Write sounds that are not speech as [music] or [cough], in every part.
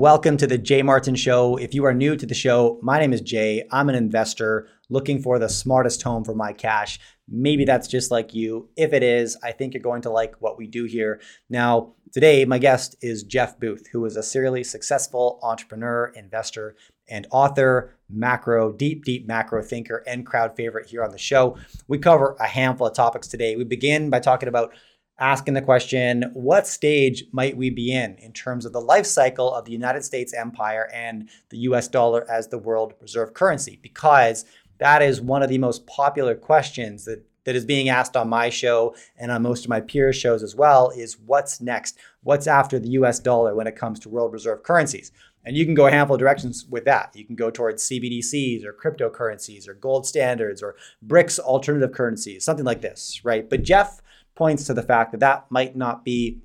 Welcome to the Jay Martin Show. If you are new to the show, my name is Jay. I'm an investor looking for the smartest home for my cash. Maybe that's just like you. If it is, I think you're going to like what we do here. Now, today, my guest is Jeff Booth, who is a serially successful entrepreneur, investor, and author, macro, deep, deep macro thinker, and crowd favorite here on the show. We cover a handful of topics today. We begin by talking about asking the question what stage might we be in in terms of the life cycle of the United States empire and the US dollar as the world reserve currency? Because that is one of the most popular questions that that is being asked on my show and on most of my peers' shows as well is what's next? What's after the US dollar when it comes to world reserve currencies? And you can go a handful of directions with that. You can go towards CBDCs or cryptocurrencies or gold standards or BRICS alternative currencies, something like this, right? But Jeff points to the fact that that might not be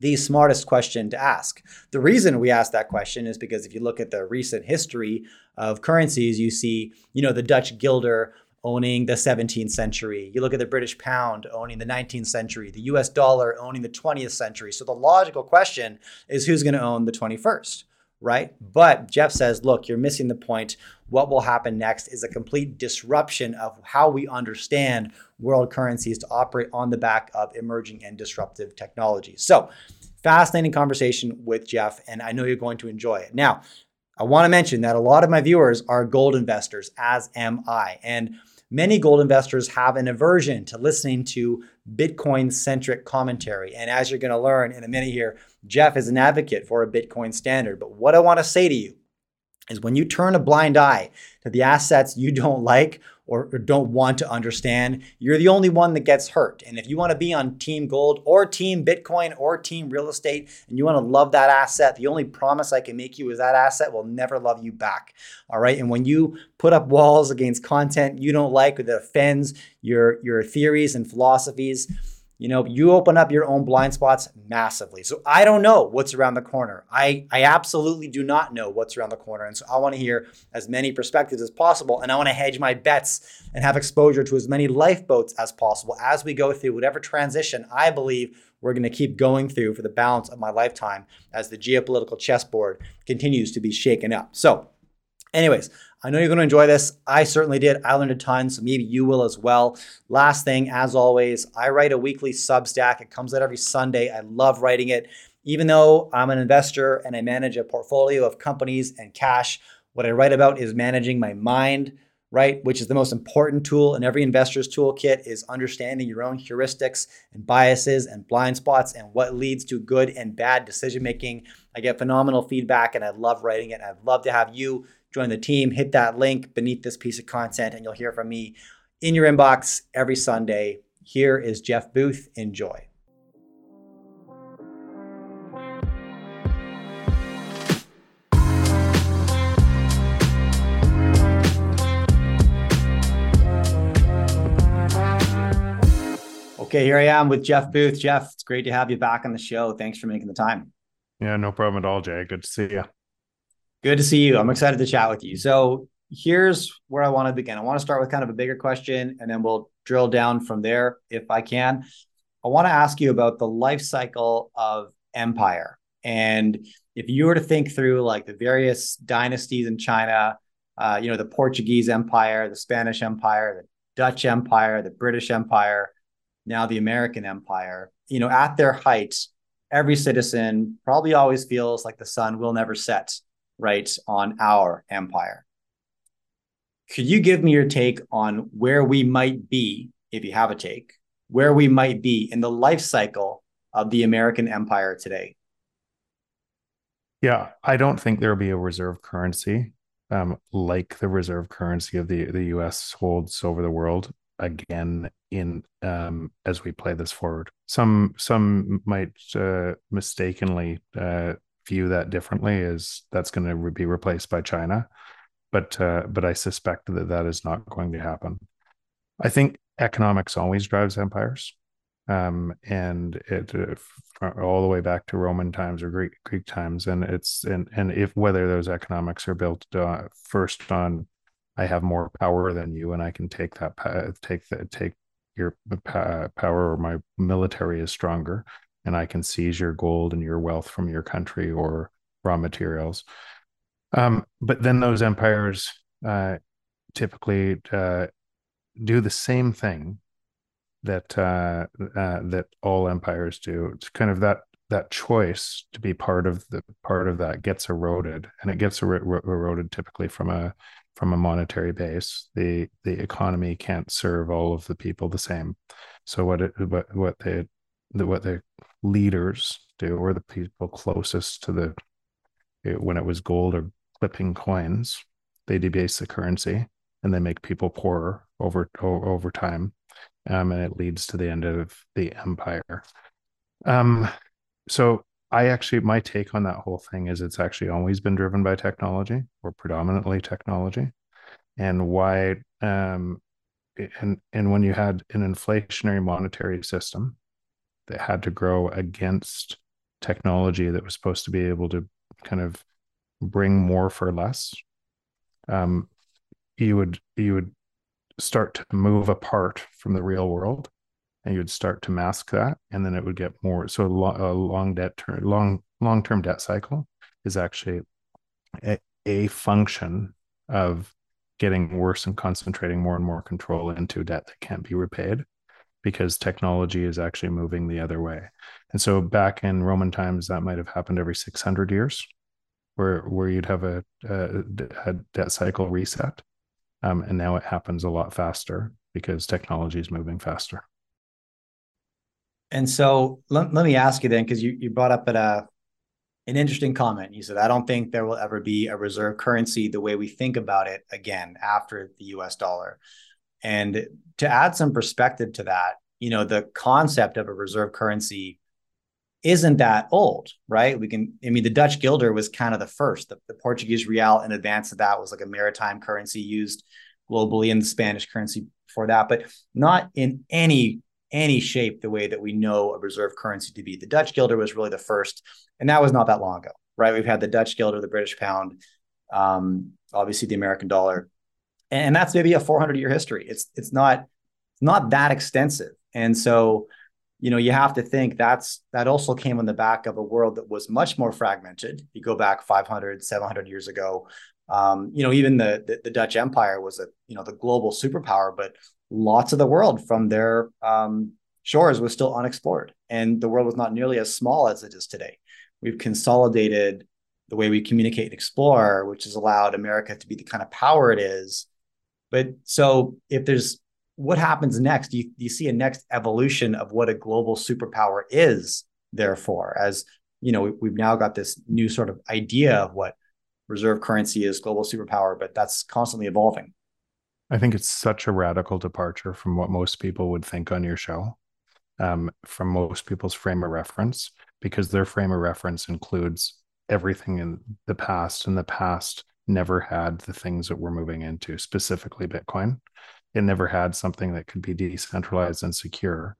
the smartest question to ask. The reason we ask that question is because if you look at the recent history of currencies, you see, you know, the Dutch guilder owning the 17th century. You look at the British pound owning the 19th century, the US dollar owning the 20th century. So the logical question is who's going to own the 21st? Right? But Jeff says, look, you're missing the point. What will happen next is a complete disruption of how we understand world currencies to operate on the back of emerging and disruptive technologies. So, fascinating conversation with Jeff, and I know you're going to enjoy it. Now, I want to mention that a lot of my viewers are gold investors, as am I. And many gold investors have an aversion to listening to Bitcoin centric commentary. And as you're going to learn in a minute here, Jeff is an advocate for a Bitcoin standard. But what I want to say to you is when you turn a blind eye to the assets you don't like or, or, don't want to understand, you're the only one that gets hurt. And if you want to be on Team Gold or Team Bitcoin or Team Real Estate and you want to love that asset, the only promise I can make you is that asset will never love you back. All right. And when you put up walls against content you don't like or that offends your, your theories and philosophies, you know, you open up your own blind spots massively. So I don't know what's around the corner. I, I absolutely do not know what's around the corner. And so I want to hear as many perspectives as possible. And I want to hedge my bets and have exposure to as many lifeboats as possible as we go through whatever transition I believe we're going to keep going through for the balance of my lifetime as the geopolitical chessboard continues to be shaken up. So, anyways, I know you're going to enjoy this. I certainly did. I learned a ton, so maybe you will as well. Last thing, as always, I write a weekly Substack. It comes out every Sunday. I love writing it. Even though I'm an investor and I manage a portfolio of companies and cash, what I write about is managing my mind, right? Which is the most important tool in every investor's toolkit is understanding your own heuristics and biases and blind spots and what leads to good and bad decision making. I get phenomenal feedback and I love writing it. I'd love to have you join the team, hit that link beneath this piece of content, and you'll hear from me in your inbox every Sunday. Here is Jeff Booth. Enjoy. Okay, here I am with Jeff Booth. Jeff, it's great to have you back on the show. Thanks for making the time. Yeah, no problem at all, Jay. Good to see you. Good to see you. I'm excited to chat with you. So here's where I want to begin. I want to start with kind of a bigger question and then we'll drill down from there if I can. I want to ask you about the life cycle of empire. And if you were to think through like the various dynasties in China, uh, you know, the Portuguese Empire, the Spanish Empire, the Dutch Empire, the British Empire, now the American Empire, you know, at their height, every citizen probably always feels like the sun will never set right, on our empire. Could you give me your take on where we might be, if you have a take, where we might be in the life cycle of the American empire today? Yeah, I don't think there will be a reserve currency um, like the reserve currency of the the U.S. holds over the world again in um, as we play this forward. Some some might uh, mistakenly uh, view that differently is that's going to be replaced by China, but uh, but I suspect that that is not going to happen. I think economics always drives empires, um, and it uh, all the way back to Roman times or Greek Greek times, and it's and and if whether those economics are built uh, first on, I have more power than you, and I can take that take that take your power, or my military is stronger and I can seize your gold and your wealth from your country or raw materials. Um, but then those empires uh, typically uh, do the same thing that uh, uh, that all empires do. It's kind of that that choice to be part of the part of that gets eroded, and it gets er- eroded typically from a from a monetary base. The the economy can't serve all of the people the same. So what it what what they the what the leaders do, or the people closest to the when it was gold or clipping coins, they debase the currency and they make people poorer over over time, um, and it leads to the end of the empire. Um, so I actually my take on that whole thing is it's actually always been driven by technology or predominantly technology, and why um, and and when you had an inflationary monetary system that had to grow against technology that was supposed to be able to kind of bring more for less um, you would you would start to move apart from the real world and you would start to mask that. And then it would get more so a, a long debt term long long term debt cycle is actually a, a function of getting worse and concentrating more and more control into debt that can't be repaid because technology is actually moving the other way and so back in roman times that might have happened every 600 years where where you'd have a, a, a debt cycle reset um, and now it happens a lot faster because technology is moving faster. And so let, let me ask you then, because you, you brought up at a, an interesting comment. You said, I don't think there will ever be a reserve currency the way we think about it again after the US dollar. And to add some perspective to that, you know, the concept of a reserve currency isn't that old, right? We can, I mean, the Dutch guilder was kind of the first. The, the, Portuguese real in advance of that was like a maritime currency used globally, and the Spanish currency before that, but not in any any shape the way that we know a reserve currency to be. The Dutch guilder was really the first, and that was not that long ago, right? We've had the Dutch guilder, the British pound, um, obviously the American dollar, and that's maybe a 400 year history. It's it's not not that extensive, and so you know, you have to think that's that also came on the back of a world that was much more fragmented. You go back 500, 700 years ago. Um, you know, even the, the, the Dutch Empire was a you know the global superpower, but lots of the world from their um, shores was still unexplored, and the world was not nearly as small as it is today. We've consolidated the way we communicate and explore, which has allowed America to be the kind of power it is. But so if there's what happens next? You, you see a next evolution of what a global superpower is? Therefore, as you know, we've now got this new sort of idea of what reserve currency is, global superpower, but that's constantly evolving. I think it's such a radical departure from what most people would think on your show, um, from most people's frame of reference, because their frame of reference includes everything in the past, and the past never had the things that we're moving into, specifically Bitcoin. It never had something that could be decentralized and secure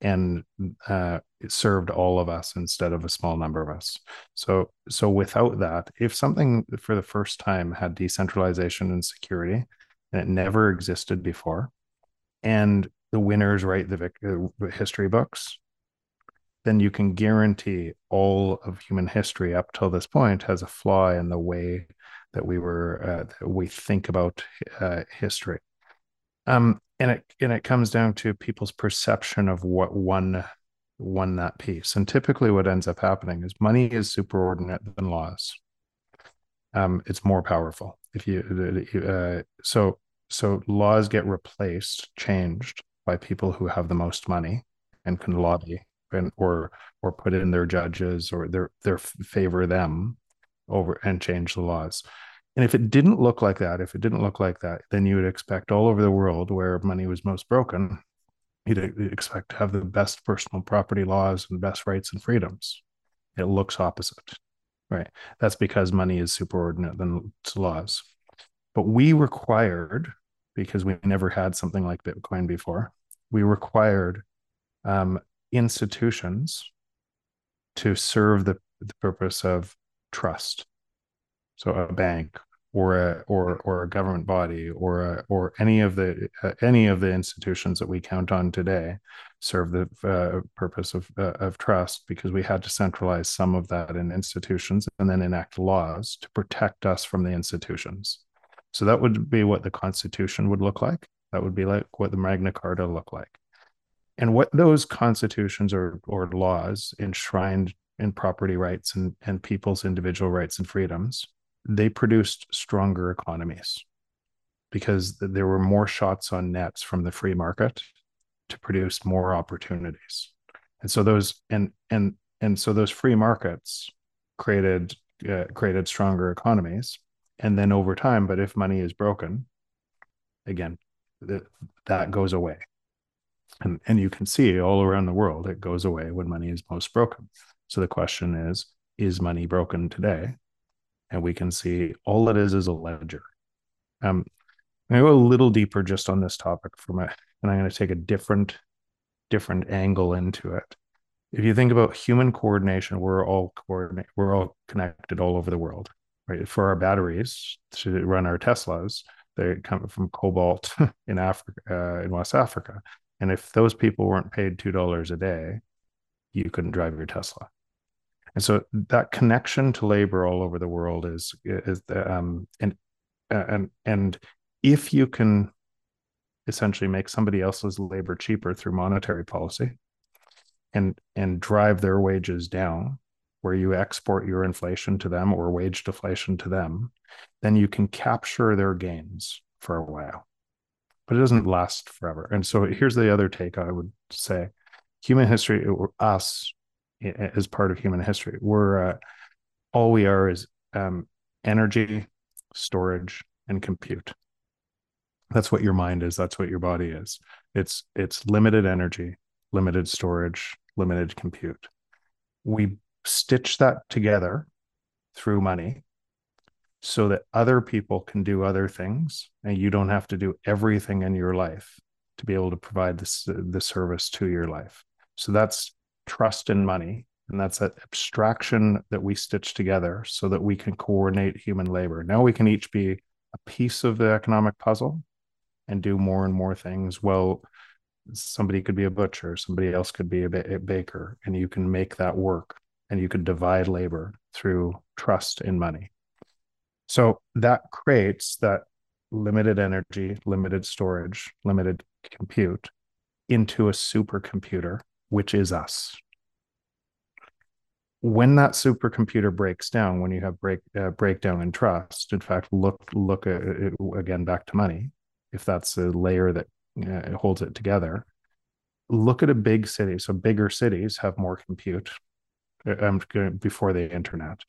and uh, it served all of us instead of a small number of us. So so without that if something for the first time had decentralization and security and it never existed before and the winners write the uh, history books then you can guarantee all of human history up till this point has a flaw in the way that we were uh, that we think about uh, history um, and it and it comes down to people's perception of what won won that piece. And typically, what ends up happening is money is superordinate than laws. Um, it's more powerful. If you uh, so so laws get replaced, changed by people who have the most money and can lobby and or or put in their judges or their their favor them over and change the laws. And if it didn't look like that, if it didn't look like that, then you would expect all over the world where money was most broken, you'd expect to have the best personal property laws and best rights and freedoms. It looks opposite, right? That's because money is superordinate than to laws. But we required, because we never had something like Bitcoin before, we required um, institutions to serve the, the purpose of trust. So a bank or a or or a government body or a, or any of the uh, any of the institutions that we count on today serve the uh, purpose of uh, of trust because we had to centralize some of that in institutions and then enact laws to protect us from the institutions. So that would be what the Constitution would look like. That would be like what the Magna Carta look like. And what those constitutions or or laws enshrined in property rights and, and people's individual rights and freedoms, they produced stronger economies because there were more shots on nets from the free market to produce more opportunities. And so those and and and so those free markets created uh, created stronger economies. And then over time but if money is broken again that that goes away. And and you can see all around the world it goes away when money is most broken so the question is is money broken today and we can see all it is is a ledger um i go a little deeper just on this topic from a and I'm going to take a different different angle into it. If you think about human coordination, we're all coordinate, we're all connected all over the world, right? For our batteries to run our Teslas, they come from cobalt [laughs] in Africa, uh, in West Africa, and if those people weren't paid two dollars a day, you couldn't drive your Tesla. And so that connection to labor all over the world is is um and and and if you can essentially make somebody else's labor cheaper through monetary policy and and drive their wages down where you export your inflation to them or wage deflation to them then you can capture their gains for a while. But it doesn't last forever. And so here's the other take i would say. Human history us as part of human history. We're uh, all we are is um, energy storage and compute. That's what your mind is. That's what your body is. It's it's limited energy limited storage limited compute. We stitch that together through money so that other people can do other things and you don't have to do everything in your life to be able to provide this the service to your life. So that's trust in money and that's that abstraction that we stitch together so that we can coordinate human labor. Now we can each be a piece of the economic puzzle and do more and more things. Well somebody could be a butcher somebody else could be a, ba- a baker and you can make that work and you can divide labor through trust in money. So that creates that limited energy limited storage limited compute into a supercomputer which is us when that supercomputer breaks down when you have break uh, breakdown in trust in fact look look at again back to money if that's a layer that uh, holds it together. Look at a big city. So bigger cities have more compute um, before the internet.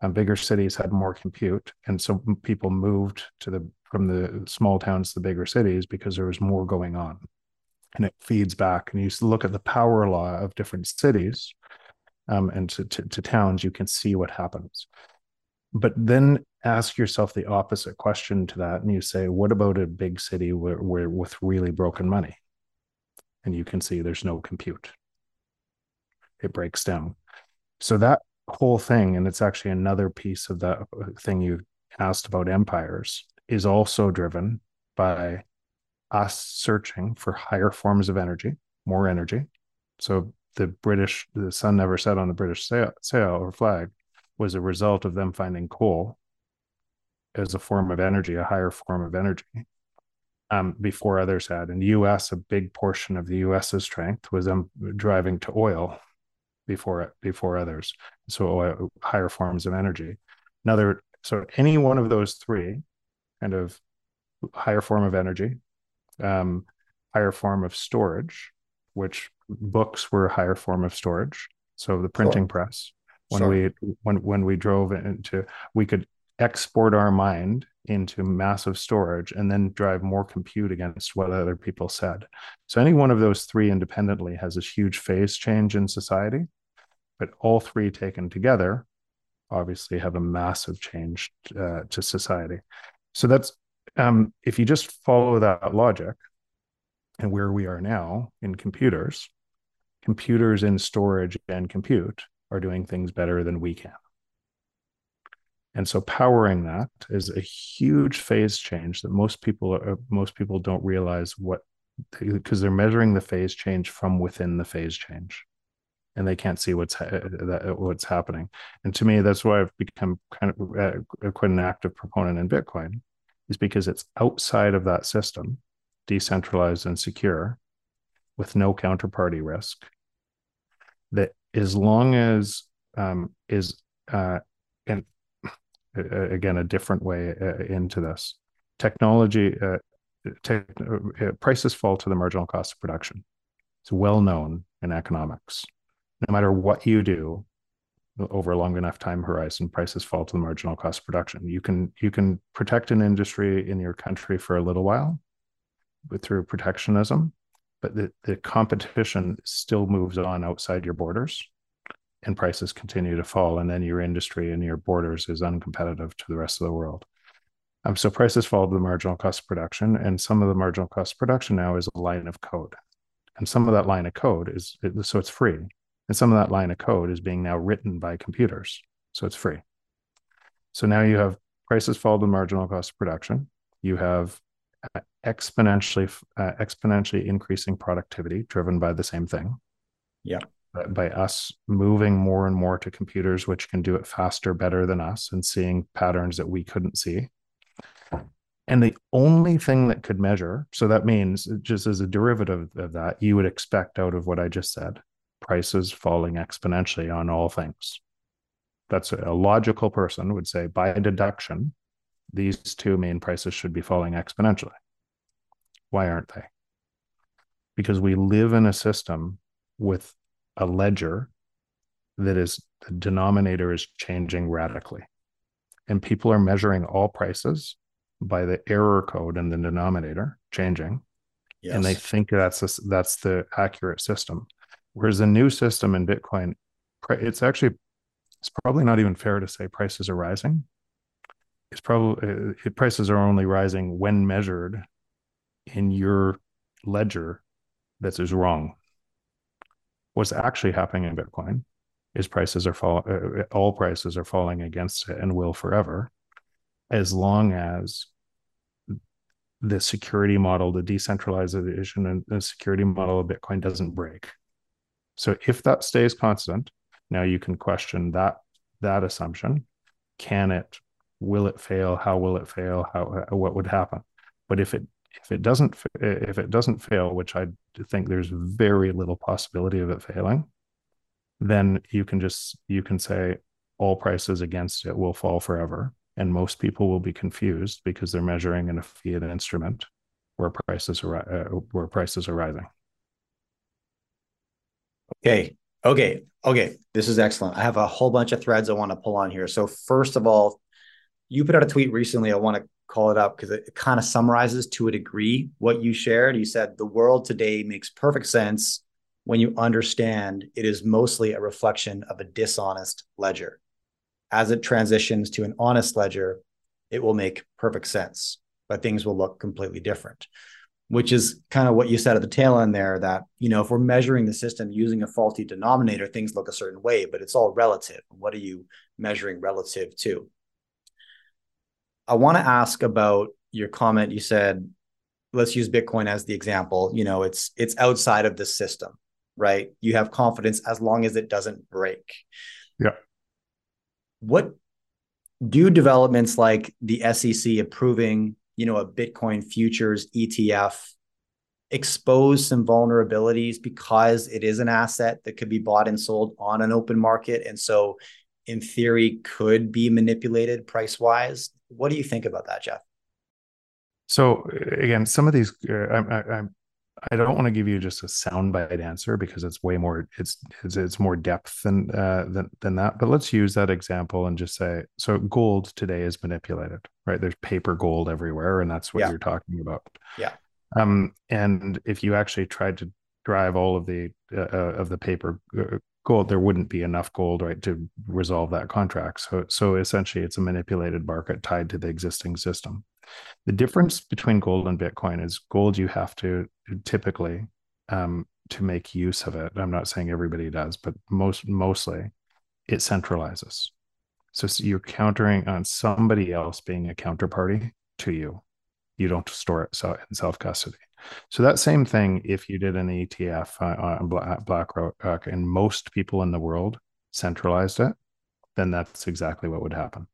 Um, bigger cities had more compute, and so people moved to the from the small towns to the bigger cities because there was more going on, and it feeds back. And you look at the power law of different cities, um, and to, to, to towns, you can see what happens. But then ask yourself the opposite question to that and you say what about a big city where, where with really broken money and you can see there's no compute it breaks down so that whole thing and it's actually another piece of that thing you asked about empires is also driven by us searching for higher forms of energy more energy so the british the sun never set on the british sail, sail or flag was a result of them finding coal as a form of energy, a higher form of energy, um, before others had. In the U.S., a big portion of the U.S.'s strength was them driving to oil before before others. So oil, higher forms of energy. Another, so any one of those three, kind of higher form of energy, um, higher form of storage, which books were a higher form of storage. So the printing sure. press. When sure. we when when we drove into, we could export our mind into massive storage and then drive more compute against what other people said. So any one of those three independently has this huge phase change in society, but all three taken together obviously have a massive change uh, to society. So that's um, if you just follow that logic and where we are now in computers, computers in storage and compute are doing things better than we can And so powering that is a huge phase change that most people uh, most people don't realize what because they're measuring the phase change from within the phase change and they can't see what's ha- what's happening. And to me, that's why I've become kind of uh, quite an active proponent in Bitcoin, is because it's outside of that system, decentralized and secure, with no counterparty risk. That as long as um, is uh, and uh, again a different way uh, into this technology. Uh, Te- uh, prices fall to the marginal cost of production. It's well known in economics no matter what you do over a long enough time horizon prices fall to the marginal cost of production. You can you can protect an industry in your country for a little while through protectionism but the, the competition still moves on outside your borders and prices continue to fall and then your industry and your borders is uncompetitive to the rest of the world. Um, so prices fall to the marginal cost of production and some of the marginal cost of production now is a line of code. And some of that line of code is so it's free and some of that line of code is being now written by computers. So it's free. So now you have prices fall to marginal cost of production. You have uh, exponentially uh, exponentially increasing productivity driven by the same thing. Yeah. By, by us moving more and more to computers, which can do it faster, better than us, and seeing patterns that we couldn't see. And the only thing that could measure, so that means just as a derivative of that, you would expect out of what I just said, prices falling exponentially on all things. That's a logical person would say by deduction, these two main prices should be falling exponentially. Why aren't they? Because we live in a system with a ledger that is the denominator is changing radically. And people are measuring all prices by the error code in the denominator changing. Yes. And they think that's a, that's the accurate system. Whereas the new system in Bitcoin, it's actually it's probably not even fair to say prices are rising. It's probably uh, prices are only rising when measured in your ledger that is wrong. What's actually happening in Bitcoin is prices are fall uh, all prices are falling against it and will forever, as long as the security model, the decentralization and the security model of Bitcoin doesn't break. So if that stays constant, now you can question that that assumption. Can it? Will it fail? How will it fail? How what would happen? But if it if it doesn't if it doesn't fail, which I think there's very little possibility of it failing, then you can just you can say all prices against it will fall forever, and most people will be confused because they're measuring in a fiat instrument where prices are uh, where prices are rising. Okay. Okay. Okay. This is excellent. I have a whole bunch of threads I want to pull on here. So, first of all, you put out a tweet recently. I want to call it up because it, kind of summarizes to a degree what you shared. You said the world today makes perfect sense when you understand it is mostly a reflection of a dishonest ledger. As it transitions to an honest ledger, it will make perfect sense, but things will look completely different which is kind of what you said at the tail end there that you know if we're measuring the system using a faulty denominator things look a certain way but it's all relative. What are you measuring relative to? I want to ask about your comment. You said let's use bitcoin as the example. You know it's it's outside of the system right? You have confidence as long as it doesn't break. Yeah. What do developments like the sec approving you know, a Bitcoin futures ETF expose some vulnerabilities because it is an asset that could be bought and sold on an open market. And so, in theory, could be manipulated price wise. What do you think about that, Jeff? So, again, some of these, uh, I, I, I don't want to give you just a soundbite answer because it's way more it's it's, it's more depth than uh, than than that. But let's use that example and just say so. Gold today is manipulated, right? There's paper gold everywhere, and that's what yeah. you're talking about. Yeah. Um, and if you actually tried to drive all of the uh, uh of the paper uh, gold, there wouldn't be enough gold, right, to resolve that contract. So so essentially, it's a manipulated market tied to the existing system. The difference between gold and Bitcoin is gold you have to typically um, to make use of it. I'm not saying everybody does, but most mostly it centralizes. So you're countering on somebody else being a counterparty to you. You don't store it so in self custody. So that same thing, if you did an ETF uh, on BlackRock and most people in the world centralized it, then that's exactly what would happen.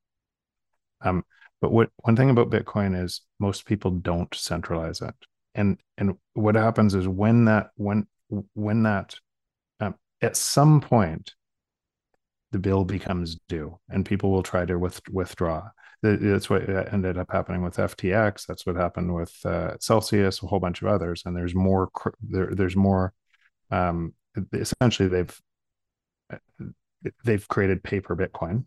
Um, but what one thing about Bitcoin is most people don't centralize it, and and what happens is when that when when that um, at some point the bill becomes due and people will try to with, withdraw that's what ended up happening with ftx that's what happened with uh, celsius a whole bunch of others and there's more there, there's more um, essentially they've they've created paper bitcoin.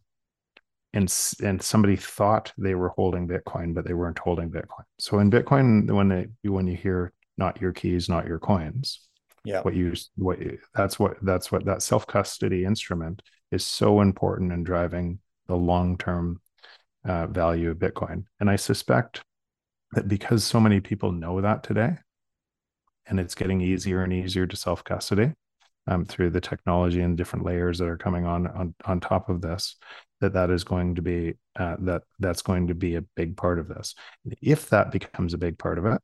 And and somebody thought they were holding bitcoin but they weren't holding bitcoin. So in bitcoin when they when you hear not your keys not your coins yeah. what you what that's what that's what that self custody instrument is so important in driving the long term uh, value of bitcoin. And i suspect that because so many people know that today and it's getting easier and easier to self custody um, through the technology and different layers that are coming on on, on top of this that that is going to be uh, that that's going to be a big part of this. If that becomes a big part of it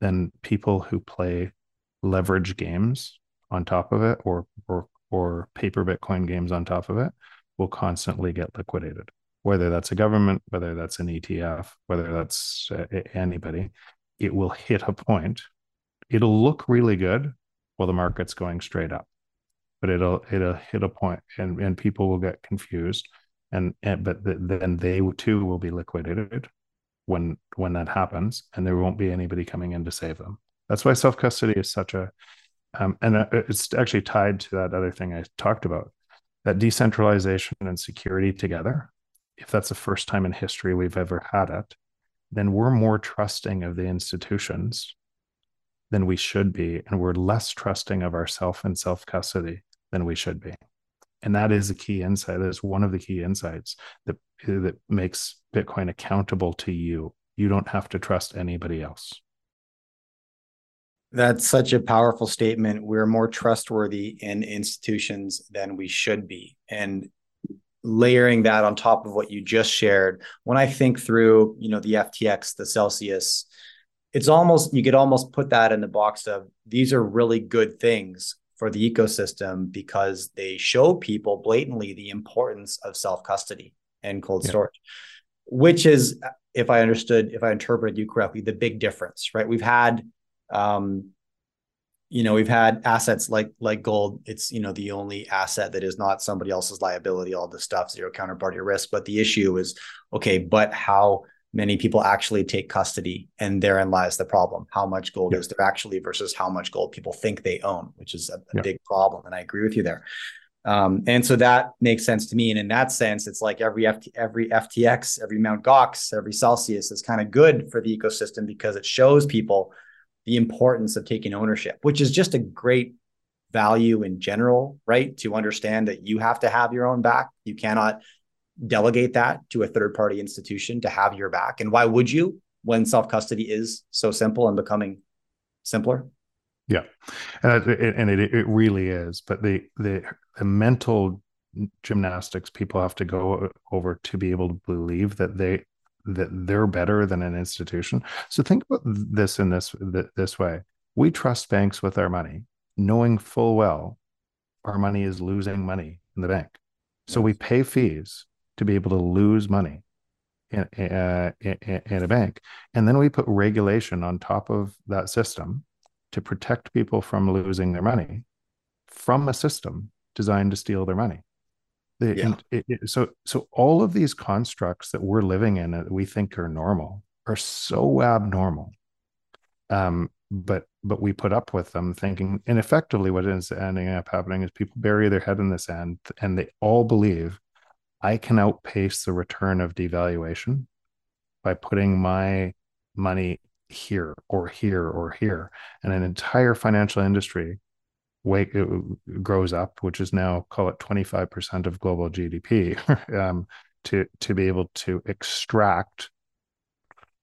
then people who play leverage games on top of it or or or paper bitcoin games on top of it will constantly get liquidated whether that's a government whether that's an etf whether that's uh, anybody it will hit a point it'll look really good while the market's going straight up but it'll it'll hit a point and and people will get confused and, and but the, then they too will be liquidated when when that happens and there won't be anybody coming in to save them that's why self custody is such a, um, and uh, it's actually tied to that other thing I talked about that decentralization and security together. If that's the first time in history we've ever had it, then we're more trusting of the institutions than we should be. And we're less trusting of ourself and self custody than we should be. And that is a key insight. That is one of the key insights that, that makes Bitcoin accountable to you. You don't have to trust anybody else. That's such a powerful statement. We're more trustworthy in institutions than we should be. And layering that on top of what you just shared, when I think through, you know, the FTX, the Celsius, it's almost you could almost put that in the box of these are really good things for the ecosystem because they show people blatantly the importance of self-custody and cold yeah. storage, which is, if I understood, if I interpreted you correctly, the big difference, right? We've had um, you know, we've had assets like like gold. It's you know the only asset that is not somebody else's liability. All the stuff zero counterparty risk. But the issue is okay. But how many people actually take custody, and therein lies the problem. How much gold is there actually versus how much gold people think they own, which is a, a big problem. And I agree with you there. Um, and so that makes sense to me. And in that sense, it's like every FT, every FTX, every Mount Gox, every Celsius is kind of good for the ecosystem because it shows people the importance of taking ownership, which is just a great value in general, right? To understand that you have to have your own back. You cannot delegate that to a third party institution to have your back. And why would you when self custody is so simple and becoming simpler? Yeah, and it, and it, it really is. But the the the mental gymnastics people have to go over to be able to believe that they that they're better than an institution. So think about this in this this way. We trust banks with our money, knowing full well our money is losing money in the bank. So we pay fees to be able to lose money in, uh, in, in a bank. And then we put regulation on top of that system to protect people from losing their money from a system designed to steal their money. The, yeah. it, it, so so all of these constructs that we're living in that we think are normal are so abnormal. Um, but but we put up with them thinking and effectively what is ending up happening is people bury their head in the sand and they all believe I can outpace the return of devaluation by putting my money here or here or here. And an entire financial industry wake grows up, which is now call it 25% of global GDP, [laughs] um, to to be able to extract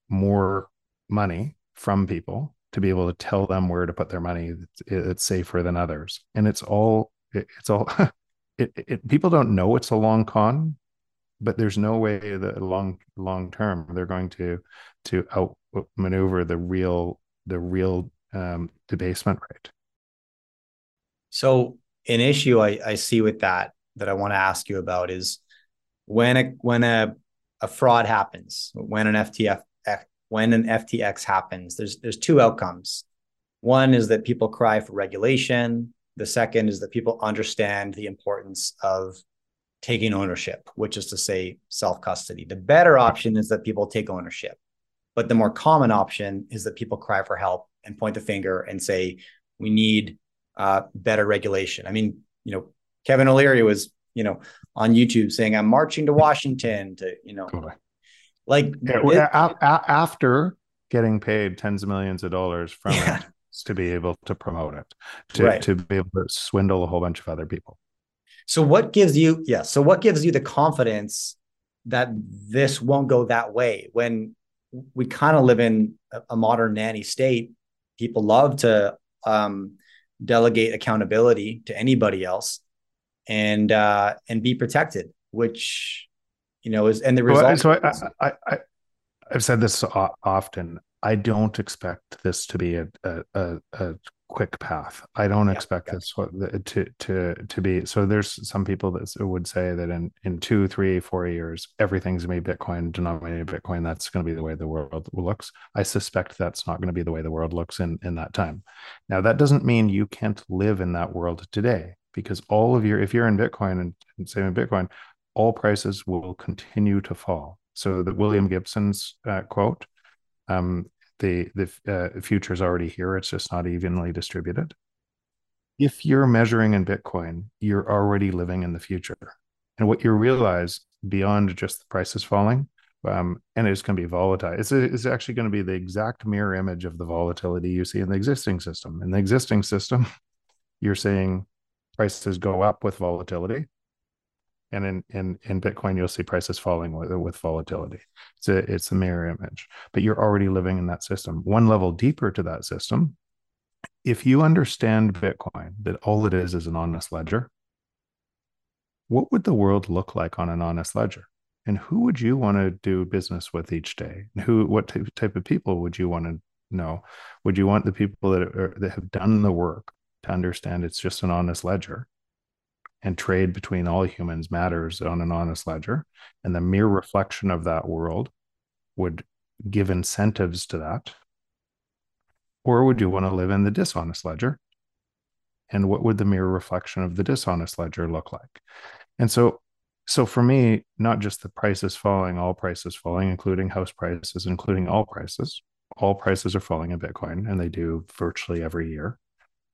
more money from people to be able to tell them where to put their money it's safer than others and it's all it's all [laughs] it, it, people don't know it's a long con but there's no way that long long term they're going to to outmaneuver the real the real um, debasement rate. So an issue I, I see with that that I want to ask you about is when a when a a fraud happens, when an FTF when an FTX happens, there's there's two outcomes. One is that people cry for regulation. The second is that people understand the importance of taking ownership, which is to say self custody. The better option is that people take ownership. But the more common option is that people cry for help and point the finger and say, we need uh, better regulation. I mean, you know, Kevin O'Leary was, you know, on YouTube saying, I'm marching to Washington to, you know, like yeah, it, a- a- after getting paid tens of millions of dollars from yeah. it to be able to promote it, to, right. to be able to swindle a whole bunch of other people. So what gives you, yeah. So what gives you the confidence that this won't go that way when we kind of live in a, modern nanny state? People love to um, delegate accountability to anybody else and uh, and be protected, which you know is and the result. Well, so I, I, I I've said this often. I don't expect this to be a a, a, quick path. I don't yeah, expect this to to to be. So there's some people that would say that in in two, three, four years, everything's going to be Bitcoin denominated Bitcoin. That's going to be the way the world looks. I suspect that's not going to be the way the world looks in in that time. Now that doesn't mean you can't live in that world today because all of your if you're in Bitcoin and, and say in Bitcoin, all prices will continue to fall. So that William Gibson's uh, quote. Um, the the uh, future is already here it's just not evenly distributed. If you're measuring in bitcoin you're already living in the future. And what you realize beyond just the prices falling um, and it's going to be volatile it's, it's actually going to be the exact mirror image of the volatility you see in the existing system. In the existing system [laughs] you're seeing prices go up with volatility and in in in bitcoin you'll see prices falling with, with volatility. It's a it's a mirror image but you're already living in that system. One level deeper to that system if you understand bitcoin that all it is is an honest ledger what would the world look like on an honest ledger? And who would you want to do business with each day? And who what type, of people would you want to know? Would you want the people that are that have done the work to understand it's just an honest ledger and trade between all humans matters on an honest ledger. And the mere reflection of that world would give incentives to that. Or would you mm-hmm. want to live in the dishonest ledger? And what would the mere reflection of the dishonest ledger look like? And so, so for me, not just the prices falling, all prices falling, including house prices, including all prices, all prices are falling in Bitcoin, and they do virtually every year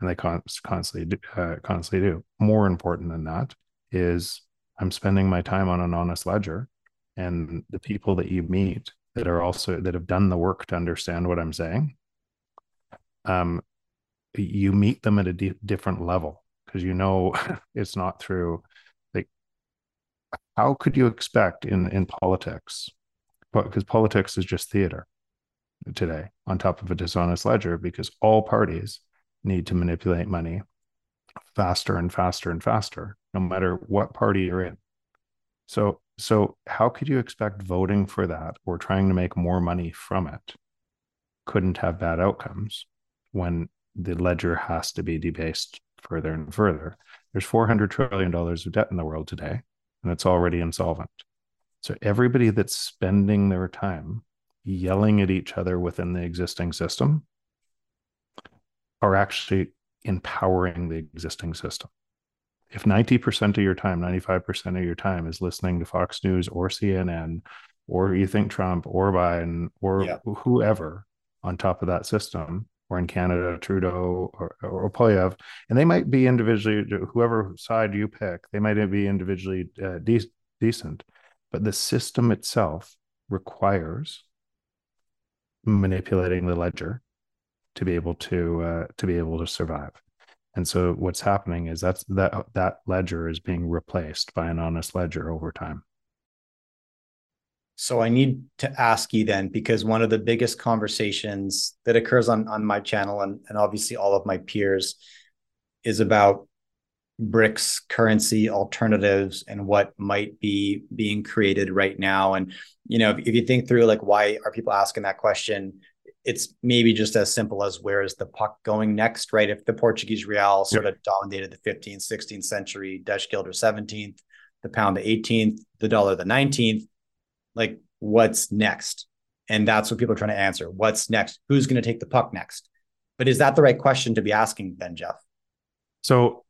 and they constantly do, uh, constantly do. More important than that is I'm spending my time on an honest ledger, and the people that you meet that are also that have done the work to understand what I'm saying. Um, you meet them at a di- different level because you know [laughs] it's not through like how could you expect in in politics because politics is just theater today on top of a dishonest ledger because all parties need to manipulate money faster and faster and faster, no matter what party you're in. So, so how could you expect voting for that or trying to make more money from it couldn't have bad outcomes when the ledger has to be debased further and further? There's 400 trillion dollars of debt in the world today, and it's already insolvent. So everybody that's spending their time yelling at each other within the existing system are actually empowering the existing system. If 90% of your time, 95% of your time is listening to Fox News or CNN, or you think Trump or Biden or yeah. whoever on top of that system, or in Canada, Trudeau or, or Poilievre, and they might be individually, whoever side you pick, they might be individually uh, de- decent, but the system itself requires manipulating the ledger to be able to uh, to be able to survive. And so what's happening is that's that that ledger is being replaced by an honest ledger over time. So I need to ask you then, because one of the biggest conversations that occurs on on my channel and, and obviously all of my peers is about BRICS currency alternatives and what might be being created right now. And you know, if, if you think through like why are people asking that question, it's maybe just as simple as where is the puck going next, right? If the Portuguese real sort yep. of dominated the 15th, 16th century, Dutch guilder 17th, the pound the 18th, the dollar the 19th, like what's next? And that's what people are trying to answer. What's next? Who's going to take the puck next? But is that the right question to be asking, Ben Jeff? So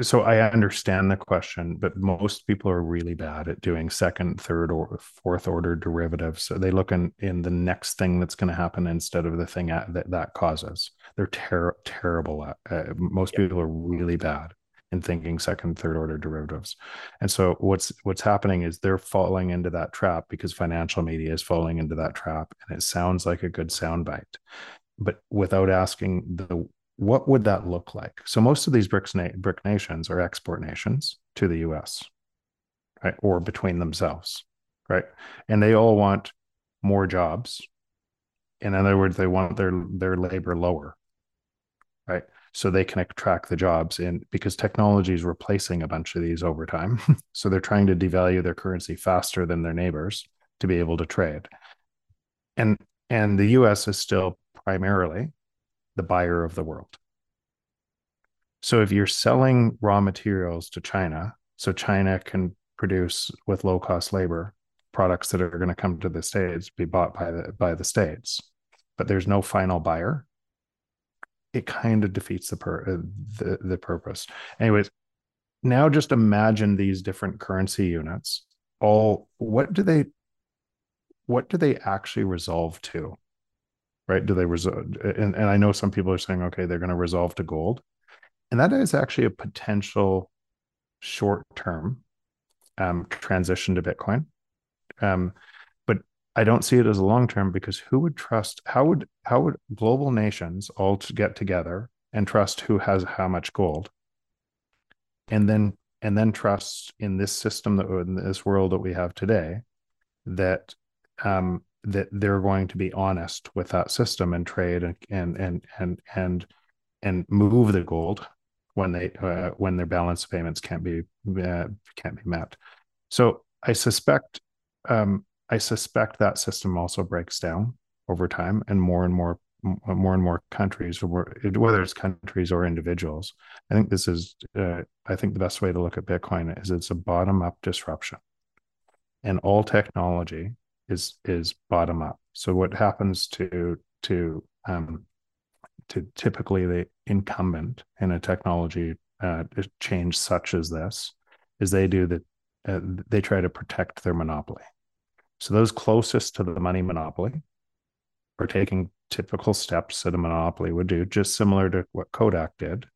so I understand the question, but most people are really bad at doing second, third, or fourth order derivatives. So they look in, in the next thing that's going to happen instead of the thing at, that that causes. They're ter- terrible at. Uh, most yeah. people are really bad in thinking second, third order derivatives. And so what's what's happening is they're falling into that trap because financial media is falling into that trap, and it sounds like a good soundbite, but without asking the what would that look like? So most of these BRICS na- BRIC nations are export nations to the U.S. Right, or between themselves, right, and they all want more jobs. In other words, they want their their labor lower, right? So they can attract the jobs in because technology is replacing a bunch of these over time. [laughs] so they're trying to devalue their currency faster than their neighbors to be able to trade. And and the US is still primarily the buyer of the world. So if you're selling raw materials to China, so China can produce with low cost labor products that are going to come to the states be bought by the by the states, but there's no final buyer. It kind of defeats the per, the the purpose. Anyways, now just imagine these different currency units. All what do they what do they actually resolve to? Right? Do they resolve? And, and I know some people are saying, okay, they're going to resolve to gold. And that is actually a potential short term um, transition to Bitcoin. Um, but I don't see it as a long term because who would trust? How would how would global nations all to get together and trust who has how much gold, and then and then trust in this system that in this world that we have today that um, that they're going to be honest with that system and trade and and and and and, and move the gold when they uh, when their balance payments can't be uh, can't be met. So I suspect um, I suspect that system also breaks down over time, and more and more more and more countries, whether it's countries or individuals. I think this is uh, I think the best way to look at Bitcoin is it's a bottom up disruption, and all technology is is bottom up. So what happens to to um, to typically the incumbent in a technology uh, change such as this is they do that uh, they try to protect their monopoly. So those closest to the money monopoly are taking typical steps that a monopoly would do, just similar to what Kodak did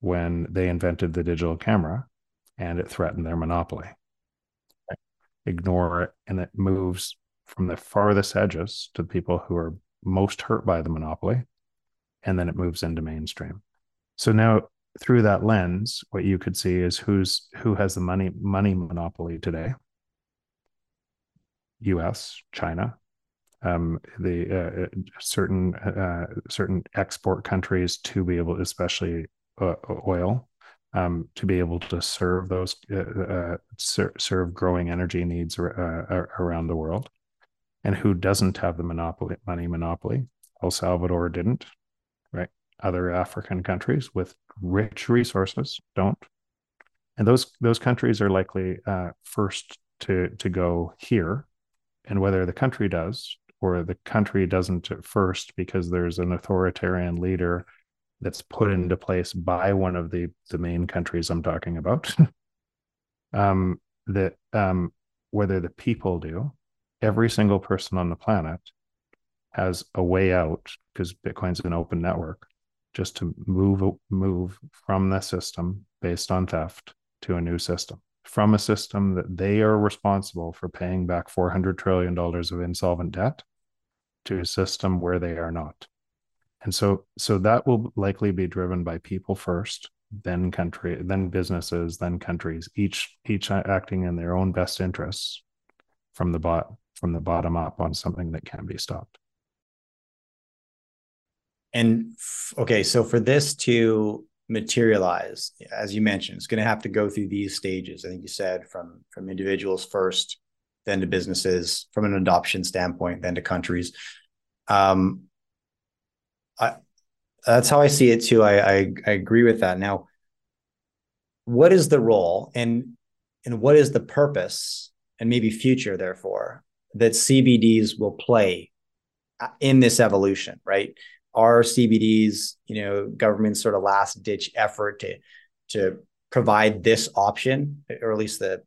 when they invented the digital camera and it threatened their monopoly ignore it, and it moves from the farthest edges to the people who are most hurt by the monopoly, and then it moves into mainstream. So now through that lens, what you could see is who's who has the money money monopoly today. U.S., China, um, the uh, uh, certain uh, certain export countries to be able, especially uh, oil, um, to be able to serve those uh, uh, ser- serve growing energy needs uh, around the world, and who doesn't have the monopoly money monopoly. El Salvador didn't, right? Other African countries with rich resources don't, and those those countries are likely uh, first to to go here, and whether the country does or the country doesn't at first because there's an authoritarian leader that's put into place by one of the the main countries I'm talking about. [laughs] um, that um, whether the people do, every single person on the planet has a way out because Bitcoin's an open network, just to move move from the system based on theft to a new system, from a system that they are responsible for paying back four hundred trillion dollars of insolvent debt, to a system where they are not and so so that will likely be driven by people first then country then businesses then countries each each acting in their own best interests from the bot from the bottom up on something that can be stopped and okay so for this to materialize, as you mentioned, it's going to have to go through these stages. I think you said from from individuals first, then to businesses, from an adoption standpoint, then to countries. Um, I, that's how I see it too. I, I I agree with that. Now, what is the role and and what is the purpose and maybe future, therefore, that CBDs will play uh, in this evolution, right? Are CBDs, you know, government's sort of last ditch effort to to provide this option, or at least the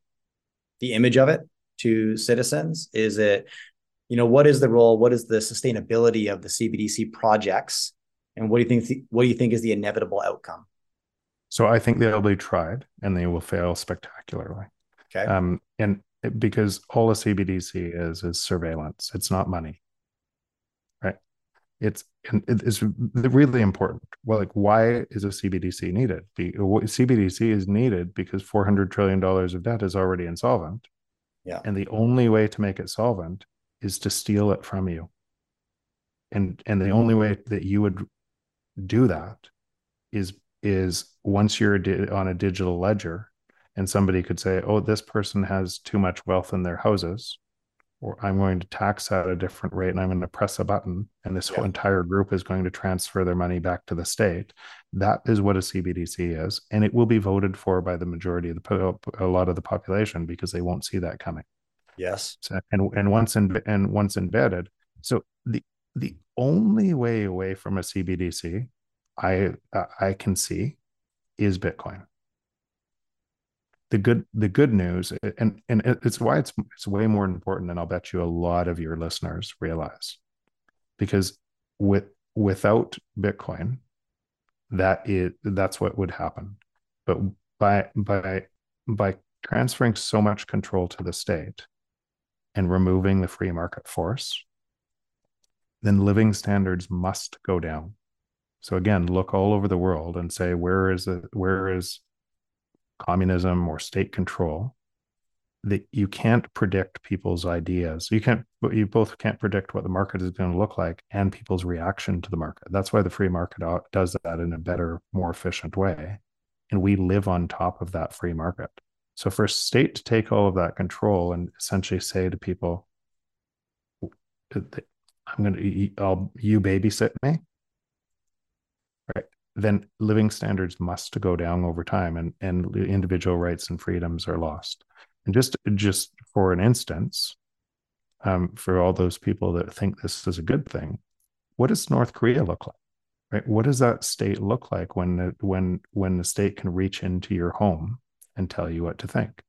the image of it to citizens? Is it, you know, what is the role? What is the sustainability of the CBDC projects? And what do you think? What do you think is the inevitable outcome? So I think they'll be tried and they will fail spectacularly. Okay. Um, and because all a CBDC is is surveillance. It's not money, right? It's and it's really important. Well, like why is a CBDC needed? The CBDC is needed because four hundred trillion dollars of debt is already insolvent. Yeah. And the only way to make it solvent is to steal it from you. And and the only way that you would do that is is once you're on a digital ledger and somebody could say, oh, this person has too much wealth in their houses, or I'm going to tax at a different rate and I'm going to press a button and this yeah. whole entire group is going to transfer their money back to the state. That is what a CBDC is. And it will be voted for by the majority of the, a lot of the population because they won't see that coming. Yes. So, and, and once in, and once embedded. So the, the only way away from a CBDC I, uh, I can see is Bitcoin the good the good news and and it's why it's it's way more important than I'll bet you a lot of your listeners realize because with without bitcoin that is that's what would happen but by by by transferring so much control to the state and removing the free market force then living standards must go down. So again look all over the world and say where is it where is communism or state control that you can't predict people's ideas? You can't you both can't predict what the market is going to look like and people's reaction to the market. That's why the free market does that in a better more efficient way. And we live on top of that free market so for a state to take all of that control and essentially say to people i'm going to i'll you babysit me right then living standards must go down over time and, and individual rights and freedoms are lost. And just just for an instance, um, for all those people that think this is a good thing, what does North Korea look like? Right? What does that state look like when the, when when the state can reach into your home and tell you what to think?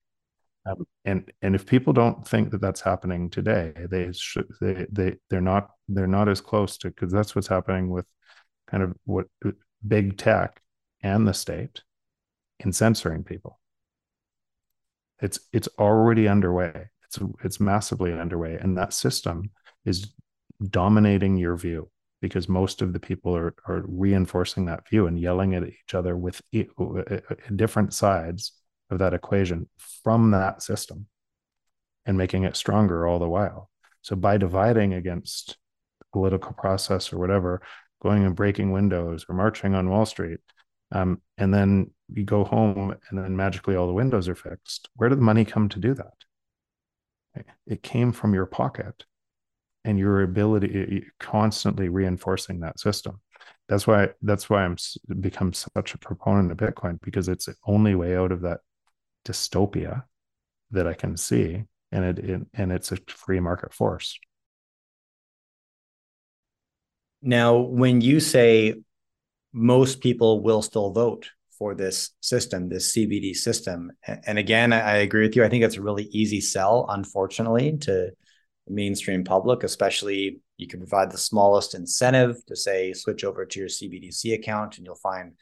Um, and and if people don't think that that's happening today, they should they they they're not they're not as close to because that's what's happening with kind of what uh, big tech and the state in censoring people. It's it's already underway. It's it's massively underway, and that system is dominating your view because most of the people are are reinforcing that view and yelling at each other with uh, uh, different sides of that equation from that system and making it stronger all the while. So by dividing against the political process or whatever, going and breaking windows or marching on Wall Street. Um, and then you go home and then magically all the windows are fixed. Where did the money come to do that? It came from your pocket and your ability constantly reinforcing that system. That's why that's why I'm become such a proponent of Bitcoin because it's the only way out of that dystopia that I can see, and it, it and it's a free market force. Now, when you say most people will still vote for this system, this CBD system, and again, I agree with you. I think it's a really easy sell, unfortunately, to the mainstream public, especially you can provide the smallest incentive to say switch over to your CBDC account and you'll find,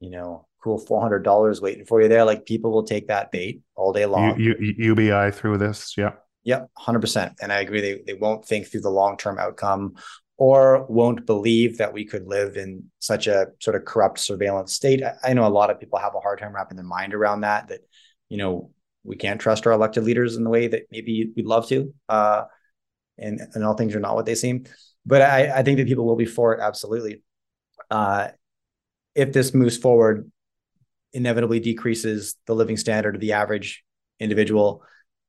you know, cool $400 waiting for you there. Like people will take that bait all day long. U- U- UBI through this. Yeah. Yep, 100%. And I agree. They, they won't think through the long term outcome or won't believe that we could live in such a sort of corrupt surveillance state. I, know a lot of people have a hard time wrapping their mind around that, that, you know, we can't trust our elected leaders in the way that maybe we'd love to. Uh, and, and all things are not what they seem. But I, I think that people will be for it, absolutely. Uh, if this moves forward, inevitably decreases the living standard of the average individual,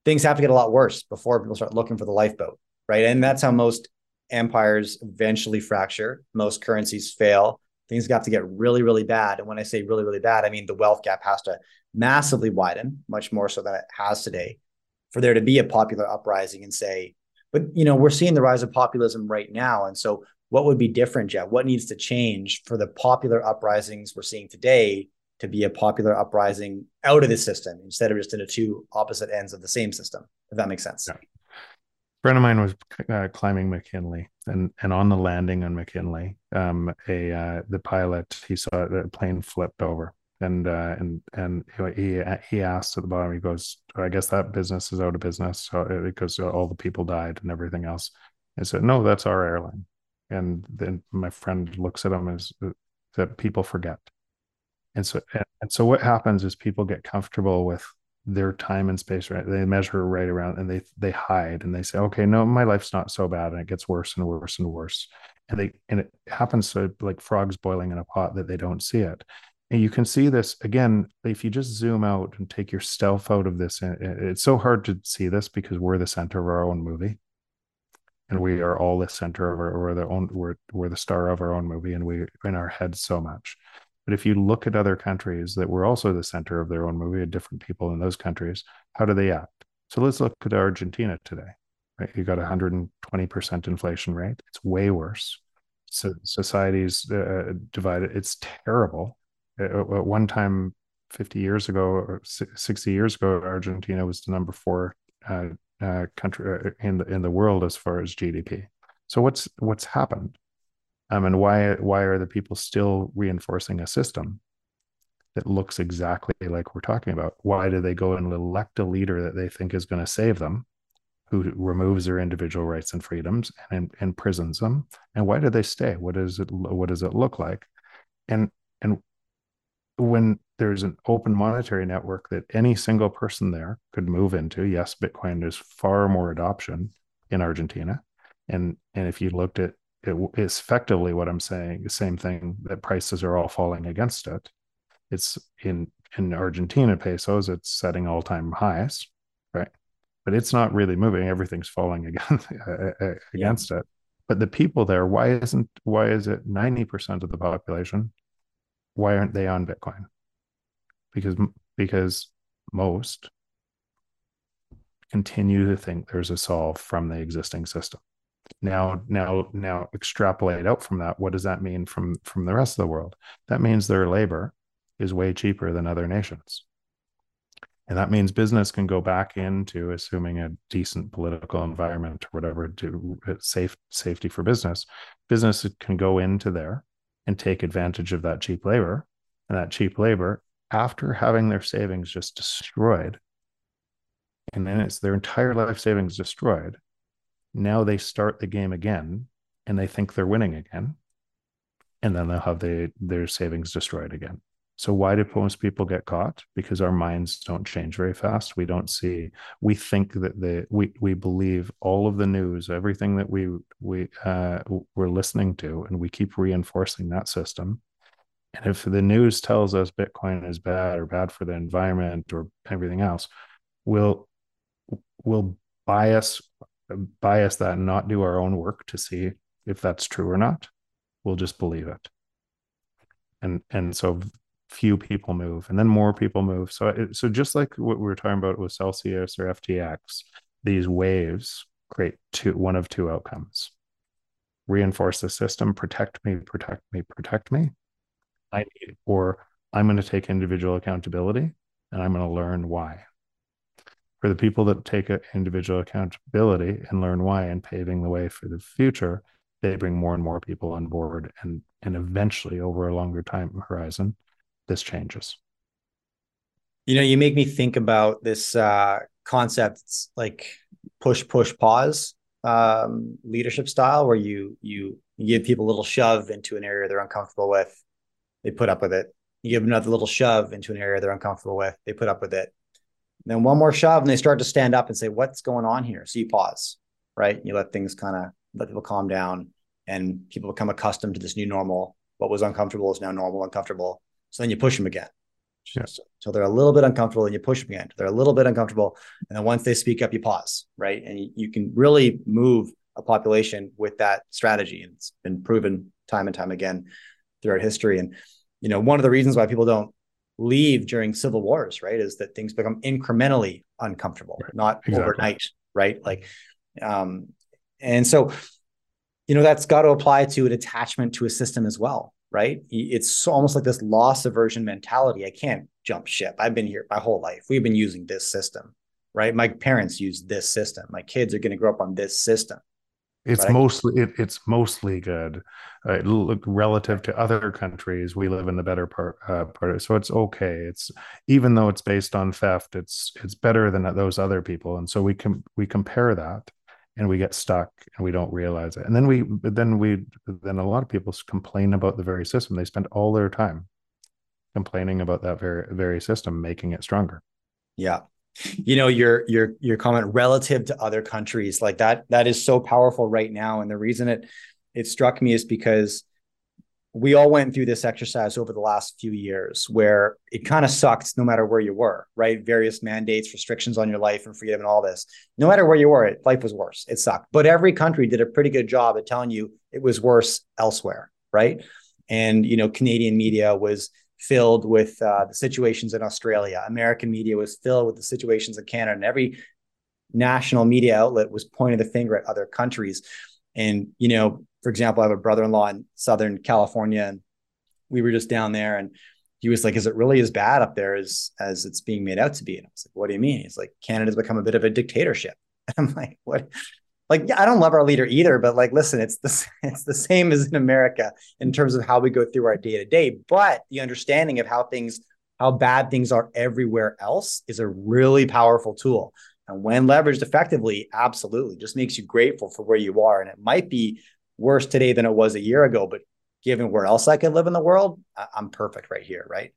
things have to get a lot worse before people start looking for the lifeboat, right? And that's how most empires eventually fracture. Most currencies fail. Things have to get really, really bad. And when I say really, really bad, I mean the wealth gap has to massively widen, much more so than it has today, for there to be a popular uprising and say, but you know, we're seeing the rise of populism right now. And so what would be different, Jeff? What needs to change for the popular uprisings we're seeing today to be a popular uprising out of the system instead of just in the two opposite ends of the same system, if that makes sense. Yeah. Friend of mine was uh, climbing McKinley, and and on the landing on McKinley, um, a uh, the pilot he saw the plane flipped over, and uh, and and he he asked at the bottom, he goes, "I guess that business is out of business so, uh, because all the people died and everything else." I said, "No, that's our airline." And then my friend looks at him as uh, that people forget and so and so what happens is people get comfortable with their time and space right? They measure right around and they they hide and they say okay no my life's not so bad and it gets worse and worse and worse. And they and it happens to like frogs boiling in a pot that they don't see it. And you can see this again if you just zoom out and take your yourself out of this it's so hard to see this because we're the center of our own movie. And we are all the center of our we're the own we're, we're the star of our own movie and we in our heads so much but if you look at other countries that were also the center of their own movie, and different people in those countries, how do they act? So let's look at Argentina today. Right, you got 120% inflation rate. It's way worse. So society's uh, divided. It's terrible. At one time, 50 years ago or 60 years ago, Argentina was the number four uh, uh, country uh, in the in the world as far as GDP. So what's what's happened? Um, and why why are the people still reinforcing a system that looks exactly like we're talking about? Why do they go and elect a leader that they think is going to save them who removes their individual rights and freedoms and imprisons them? And why do they stay? What does it what does it look like? And and when there's an open monetary network that any single person there could move into yes bitcoin is far more adoption in argentina. And and if you looked at it is effectively what I'm saying. The same thing that prices are all falling against it. It's in in Argentina pesos, it's setting all time highs, right? But it's not really moving. Everything's falling against [laughs] against yeah. it. But the people there, why isn't why is it ninety percent of the population? Why aren't they on Bitcoin? Because because most continue to think there's a solve from the existing system now now now extrapolate out from that what does that mean from from the rest of the world? That means their labor is way cheaper than other nations. And that means business can go back into assuming a decent political environment or whatever to uh, safe safety for business. Business can go into there and take advantage of that cheap labor. And that cheap labor after having their savings just destroyed and then it's their entire life savings destroyed now they start the game again and they think they're winning again. And then they'll have the, their savings destroyed again. So why do most people get caught? Because our minds don't change very fast. We don't see. We think that the we we believe all of the news, everything that we we uh, we're listening to, and we keep reinforcing that system. And if the news tells us Bitcoin is bad or bad for the environment or everything else, we'll we'll bias bias that and not do our own work to see if that's true or not. We'll just believe it. And and so few people move and then more people move. So so just like what we were talking about with Celsius or FTX, these waves create two one of two outcomes. Reinforce the system, protect me, protect me, protect me. I need, or I'm going to take individual accountability and I'm going to learn why for the people that take individual accountability and learn why and paving the way for the future they bring more and more people on board and and eventually over a longer time horizon this changes. You know you make me think about this uh concepts like push push pause um leadership style where you you give people a little shove into an area they're uncomfortable with they put up with it. You give another little shove into an area they're uncomfortable with they put up with it then one more shove, and they start to stand up and say, "What's going on here?" So you pause, right? You let things kind of let people calm down, and people become accustomed to this new normal. what was uncomfortable is now normal, uncomfortable. So then you push them again. Yeah. So, so they're a little bit uncomfortable and you push them again. They're a little bit uncomfortable. And then once they speak up, you pause, right? And you, you can really move a population with that strategy. And it's been proven time and time again throughout history. And, you know, one of the reasons why people don't leave during civil wars, right, is that things become incrementally uncomfortable, right. not exactly. overnight, right? Like, um, and so, you know, that's got to apply to an attachment to a system as well, right? It's almost like this loss aversion mentality. I can't jump ship. I've been here my whole life. We've been using this system, right? My parents used this system. My kids are going to grow up on this system. It's mostly it, it's mostly good. Uh, look relative to other countries, we live in the better part uh, part. Of, so it's okay. It's even though it's based on theft, it's it's better than those other people, and so we can we compare that and we get stuck and we don't realize it and then we then we then a lot of people complain about the very system they spend all their time complaining about that very very system making it stronger yeah you know your your your comment relative to other countries like that that is so powerful right now and the reason it it struck me is because we all went through this exercise over the last few years where it kind of sucked no matter where you were, right? Various mandates, restrictions on your life and freedom and all this. No matter where you were, it, life was worse. It sucked. But every country did a pretty good job at telling you it was worse elsewhere, right? And, you know, Canadian media was filled with uh, the situations in Australia. American media was filled with the situations in Canada. And every national media outlet was pointing the finger at other countries. And, you know, for example, I have a brother-in-law in Southern California, and we were just down there, and he was like, "Is it really as bad up there as as it's being made out to be?" And I was like, "What do you mean?" He's like, "Canada's become a bit of a dictatorship." And [laughs] I'm like, "What?" Like, yeah, I don't love our leader either, but like, listen, it's the [laughs] it's the same as in America in terms of how we go through our day to day. But the understanding of how things, how bad things are everywhere else, is a really powerful tool. And when leveraged effectively, absolutely just makes you grateful for where you are. And it might be worse today than it was a year ago. But given where else I could live in the world, I'm perfect right here, right?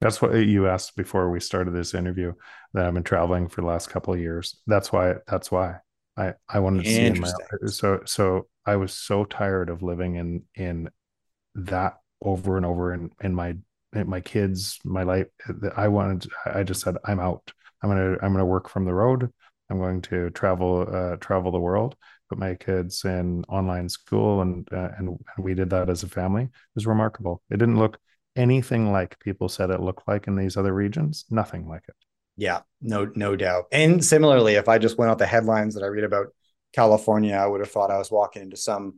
That's what you asked before we started this interview. That I've been traveling for the last couple of years. That's why. That's why I I wanted to see in my so so I was so tired of living in in that over and over in in my in my kids my life. I wanted. I just said I'm out. I'm gonna I'm gonna work from the road. I'm going to travel uh, travel the world put my kids in online school and, uh, and and we did that as a family it was remarkable it didn't look anything like people said it looked like in these other regions nothing like it yeah no no doubt and similarly if i just went out the headlines that i read about california i would have thought i was walking into some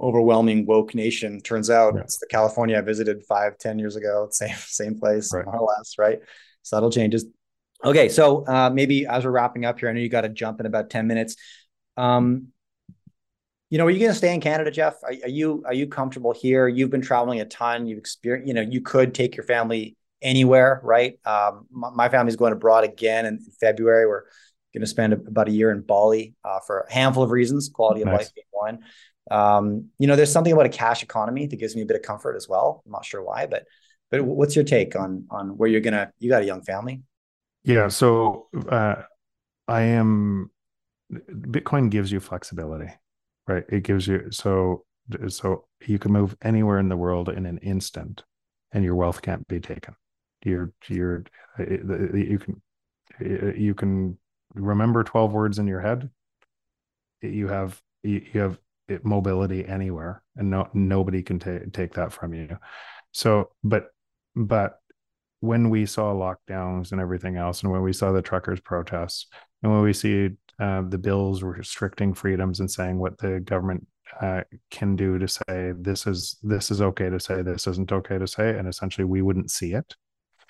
overwhelming woke nation turns out yeah. it's the california i visited five ten years ago [laughs] same same place right. more or less right subtle changes okay so uh, maybe as we're wrapping up here i know you got to jump in about 10 minutes um, you know, are you going to stay in Canada, Jeff? Are, are, you are you comfortable here? You've been traveling a ton. You've experienced, you know, you could take your family anywhere, right? Um, my, my, family's going abroad again in, February. We're going to spend about a year in Bali uh, for a handful of reasons, quality of nice. life being one. Um, you know, there's something about a cash economy that gives me a bit of comfort as well. I'm not sure why, but but what's your take on on where you're gonna? You got a young family. Yeah, so uh, I am. Bitcoin gives you flexibility right it gives you so so you can move anywhere in the world in an instant and your wealth can't be taken you're you're you can you can remember 12 words in your head. You have you have mobility anywhere and no nobody can ta- take that from you. So but but when we saw lockdowns and everything else and when we saw the truckers protests and when we see uh, the bills restricting freedoms and saying what the government uh, can do to say this is this is okay to say this isn't okay to say and essentially we wouldn't see it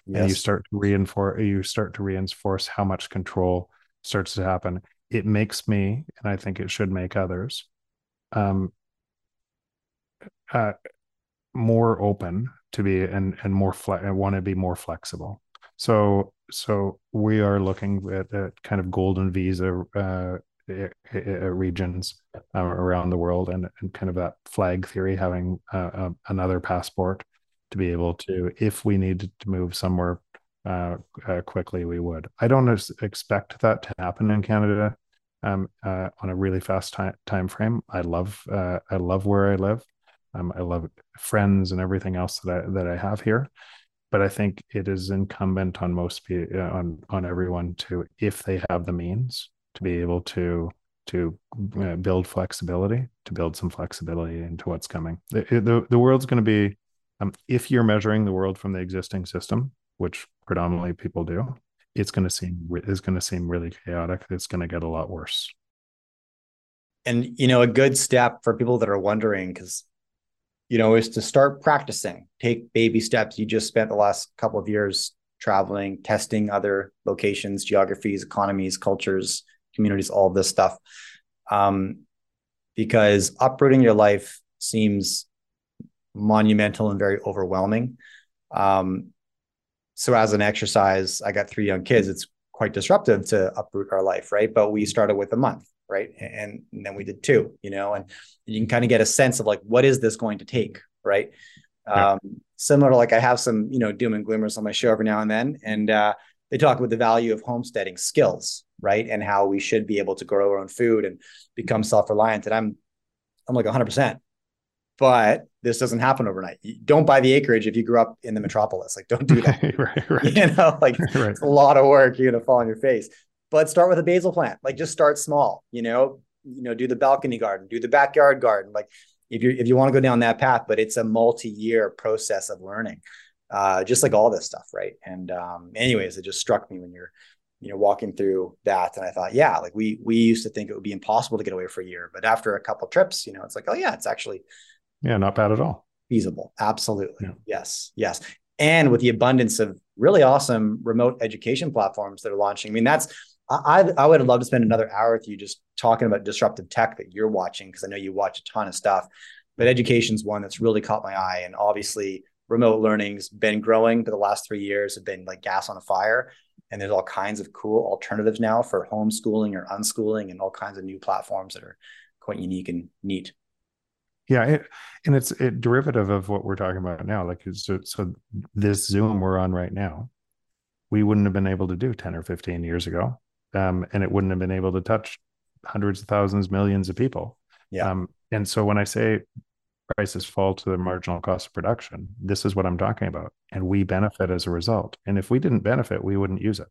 yes. and you start to reinforce you start to reinforce how much control starts to happen. It makes me and i think it should make others um uh, more open to be and and more fle- want to be more flexible. So so we are looking at, at kind of golden visa uh, regions uh, around the world and, and kind of that flag theory having uh, another passport to be able to if we needed to move somewhere uh, uh, quickly we would. I don't expect that to happen in canada um, uh, on a really fast time, time frame. I love i love where i live. Um, I love friends and everything else that I that I have here, but I think it is incumbent on most people on on everyone to, if they have the means, to be able to to uh, build flexibility, to build some flexibility into what's coming. The the, the world's going to be, um, if you're measuring the world from the existing system, which predominantly people do, it's going to seem is going to seem really chaotic. It's going to get a lot worse. And you know, a good step for people that are wondering, because you know, is to start practicing. Take baby steps. You just spent the last couple of years traveling, testing other locations, geographies, economies, cultures, communities, all this stuff. Um, because uprooting your life seems monumental and very overwhelming. Um, so as an exercise, I got three young kids. It's quite disruptive to uproot our life, right? But we started with a month, right? And, and then we did two, you know, and you can kind of get a sense of like, what is this going to take, right? Yeah. Um, similar to like I have some, you know, doom and gloomers on my show every now and then, and uh, they talk about the value of homesteading skills, right, and how we should be able to grow our own food and become self-reliant. And I'm, I'm like 100 percent but this doesn't happen overnight. You don't buy the acreage if you grew up in the metropolis. Like, don't do that. [laughs] right, right. You know, [laughs] like right. it's a lot of work. You're gonna fall on your face. But start with a basil plant. Like, just start small. You know, you know, do the balcony garden, do the backyard garden. Like, if you if you want to go down that path, but it's a multi-year process of learning, uh, just like all this stuff, right? And um, anyways, it just struck me when you're you know walking through that and i thought yeah like we we used to think it would be impossible to get away for a year but after a couple trips you know it's like oh yeah it's actually yeah, not bad at all. Feasible. Absolutely. Yeah. Yes. Yes. And with the abundance of really awesome remote education platforms that are launching. I mean, that's I I would love to spend another hour with you just talking about disruptive tech that you're watching because I know you watch a ton of stuff. But education's one that's really caught my eye, and obviously remote learning's been growing for the last three years. Have been like gas on a fire, and there's all kinds of cool alternatives now for homeschooling or unschooling, and all kinds of new platforms that are quite unique and neat yeah it, and it's a derivative of what we're talking about now like so, so this zoom we're on right now we wouldn't have been able to do 10 or 15 years ago um, and it wouldn't have been able to touch hundreds of thousands millions of people. Yeah. Um, and so when i say prices fall to the marginal cost of production this is what i'm talking about and we benefit as a result. And if we didn't benefit we wouldn't use it.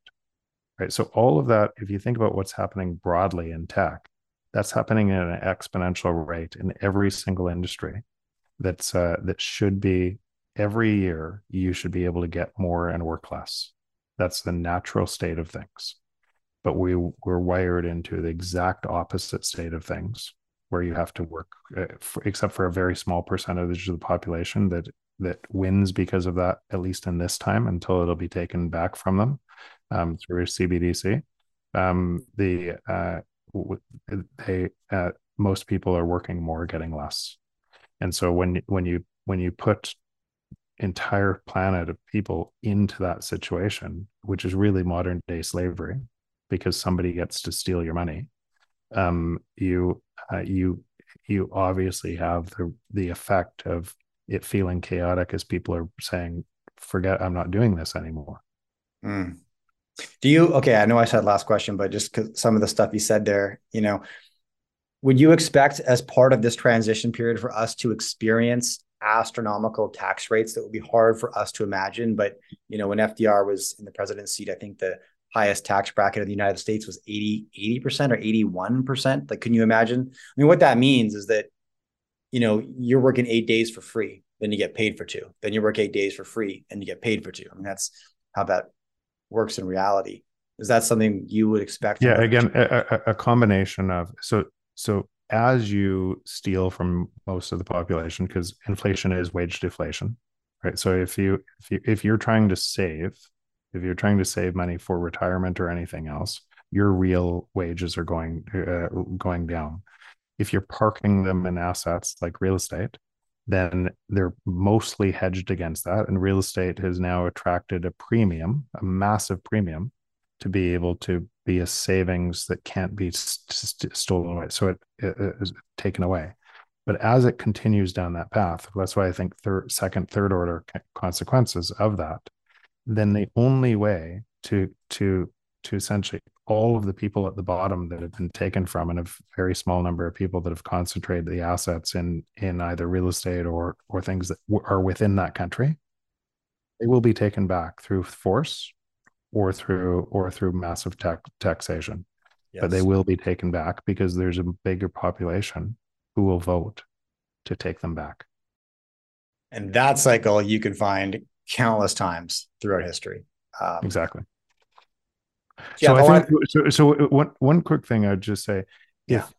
Right so all of that if you think about what's happening broadly in tech that's happening at an exponential rate in every single industry. That's uh, that should be every year. You should be able to get more and work less. That's the natural state of things. But we we're wired into the exact opposite state of things, where you have to work, uh, for, except for a very small percentage of the population that that wins because of that. At least in this time, until it'll be taken back from them um, through CBDC. Um, the uh, they uh, most people are working more getting less and so when when you when you put entire planet of people into that situation which is really modern day slavery because somebody gets to steal your money um, you uh, you you obviously have the the effect of it feeling chaotic as people are saying forget i'm not doing this anymore mm. Do you okay? I know I said last question, but just because some of the stuff you said there, you know, would you expect as part of this transition period for us to experience astronomical tax rates that would be hard for us to imagine? But you know, when FDR was in the president's seat, I think the highest tax bracket of the United States was 80, 80% or 81%. Like, can you imagine? I mean, what that means is that, you know, you're working eight days for free, then you get paid for two. Then you work eight days for free and you get paid for two. I mean, that's how that works in reality. Is that something you would expect? Yeah, again, a, a, combination of so so as you steal from most of the population because inflation is wage deflation, right? So if you if you if you're trying to save, if you're trying to save money for retirement or anything else, your real wages are going uh, going down. If you're parking them in assets like real estate, then they're mostly hedged against that. And real estate has now attracted a premium, a massive premium, to be able to be a savings that can't be st- stolen away. So it, it is taken away. But as it continues down that path, that's why I think third, second, third order consequences of that. Then the only way to to to essentially all of the people at the bottom that have been taken from and a very small number of people that have concentrated the assets in in either real estate or or things that w- are within that country they will be taken back through force or through or through massive tax taxation. Yes. but they will be taken back because there's a bigger population who will vote to take them back. And that cycle you can find countless times throughout history. Um, exactly yeah, so I think so. So one one quick thing I'd just say, yeah. if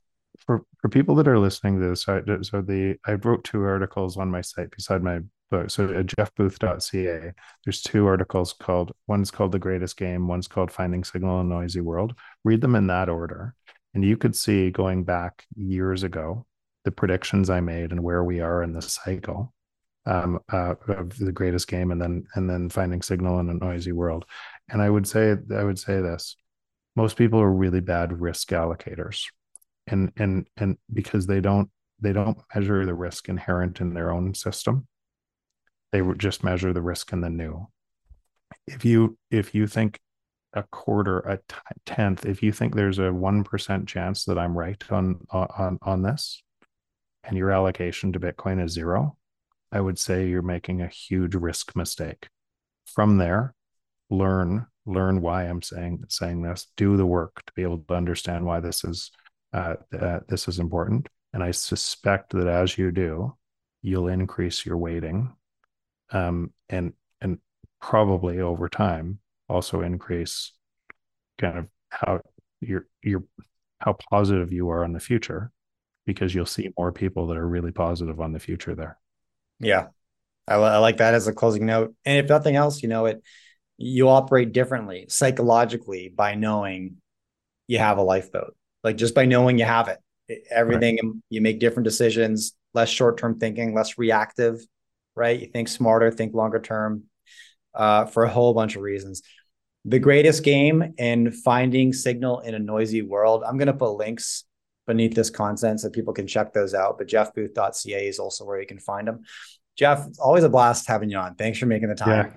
for for people that are listening to this, I, so the I wrote two articles on my site beside my book. So at jeffbooth.ca, there's two articles called one's called The Greatest Game, one's called Finding Signal in a Noisy World. Read them in that order. And you could see going back years ago the predictions I made and where we are in the cycle um, uh, of the greatest game, and then and then finding signal in a noisy world. And I would say I would say this: most people are really bad risk allocators, and and and because they don't they don't measure the risk inherent in their own system. They just measure the risk in the new. If you if you think a quarter a t- tenth if you think there's a 1% chance that i'm right on on on this and your allocation to bitcoin is zero i would say you're making a huge risk mistake. From there learn learn why i'm saying saying this do the work to be able to understand why this is uh, uh, this is important. And i suspect that as you do you'll increase your weighting um, and and probably over time also increase kind of how you're you're how positive you are on the future because you'll see more people that are really positive on the future there. Yeah. I, I like that as a closing note. And if nothing else you know it you operate differently psychologically by knowing you have a lifeboat like just by knowing you have it everything right. you make different decisions less short-term thinking less reactive right? You think smarter, think longer term uh, for a whole bunch of reasons. The greatest game in finding signal in a noisy world. I'm going to put links beneath this content so people can check those out. But jeffbooth.ca is also where you can find them. Jeff, it's always a blast having you on. Thanks for making the time. Yeah.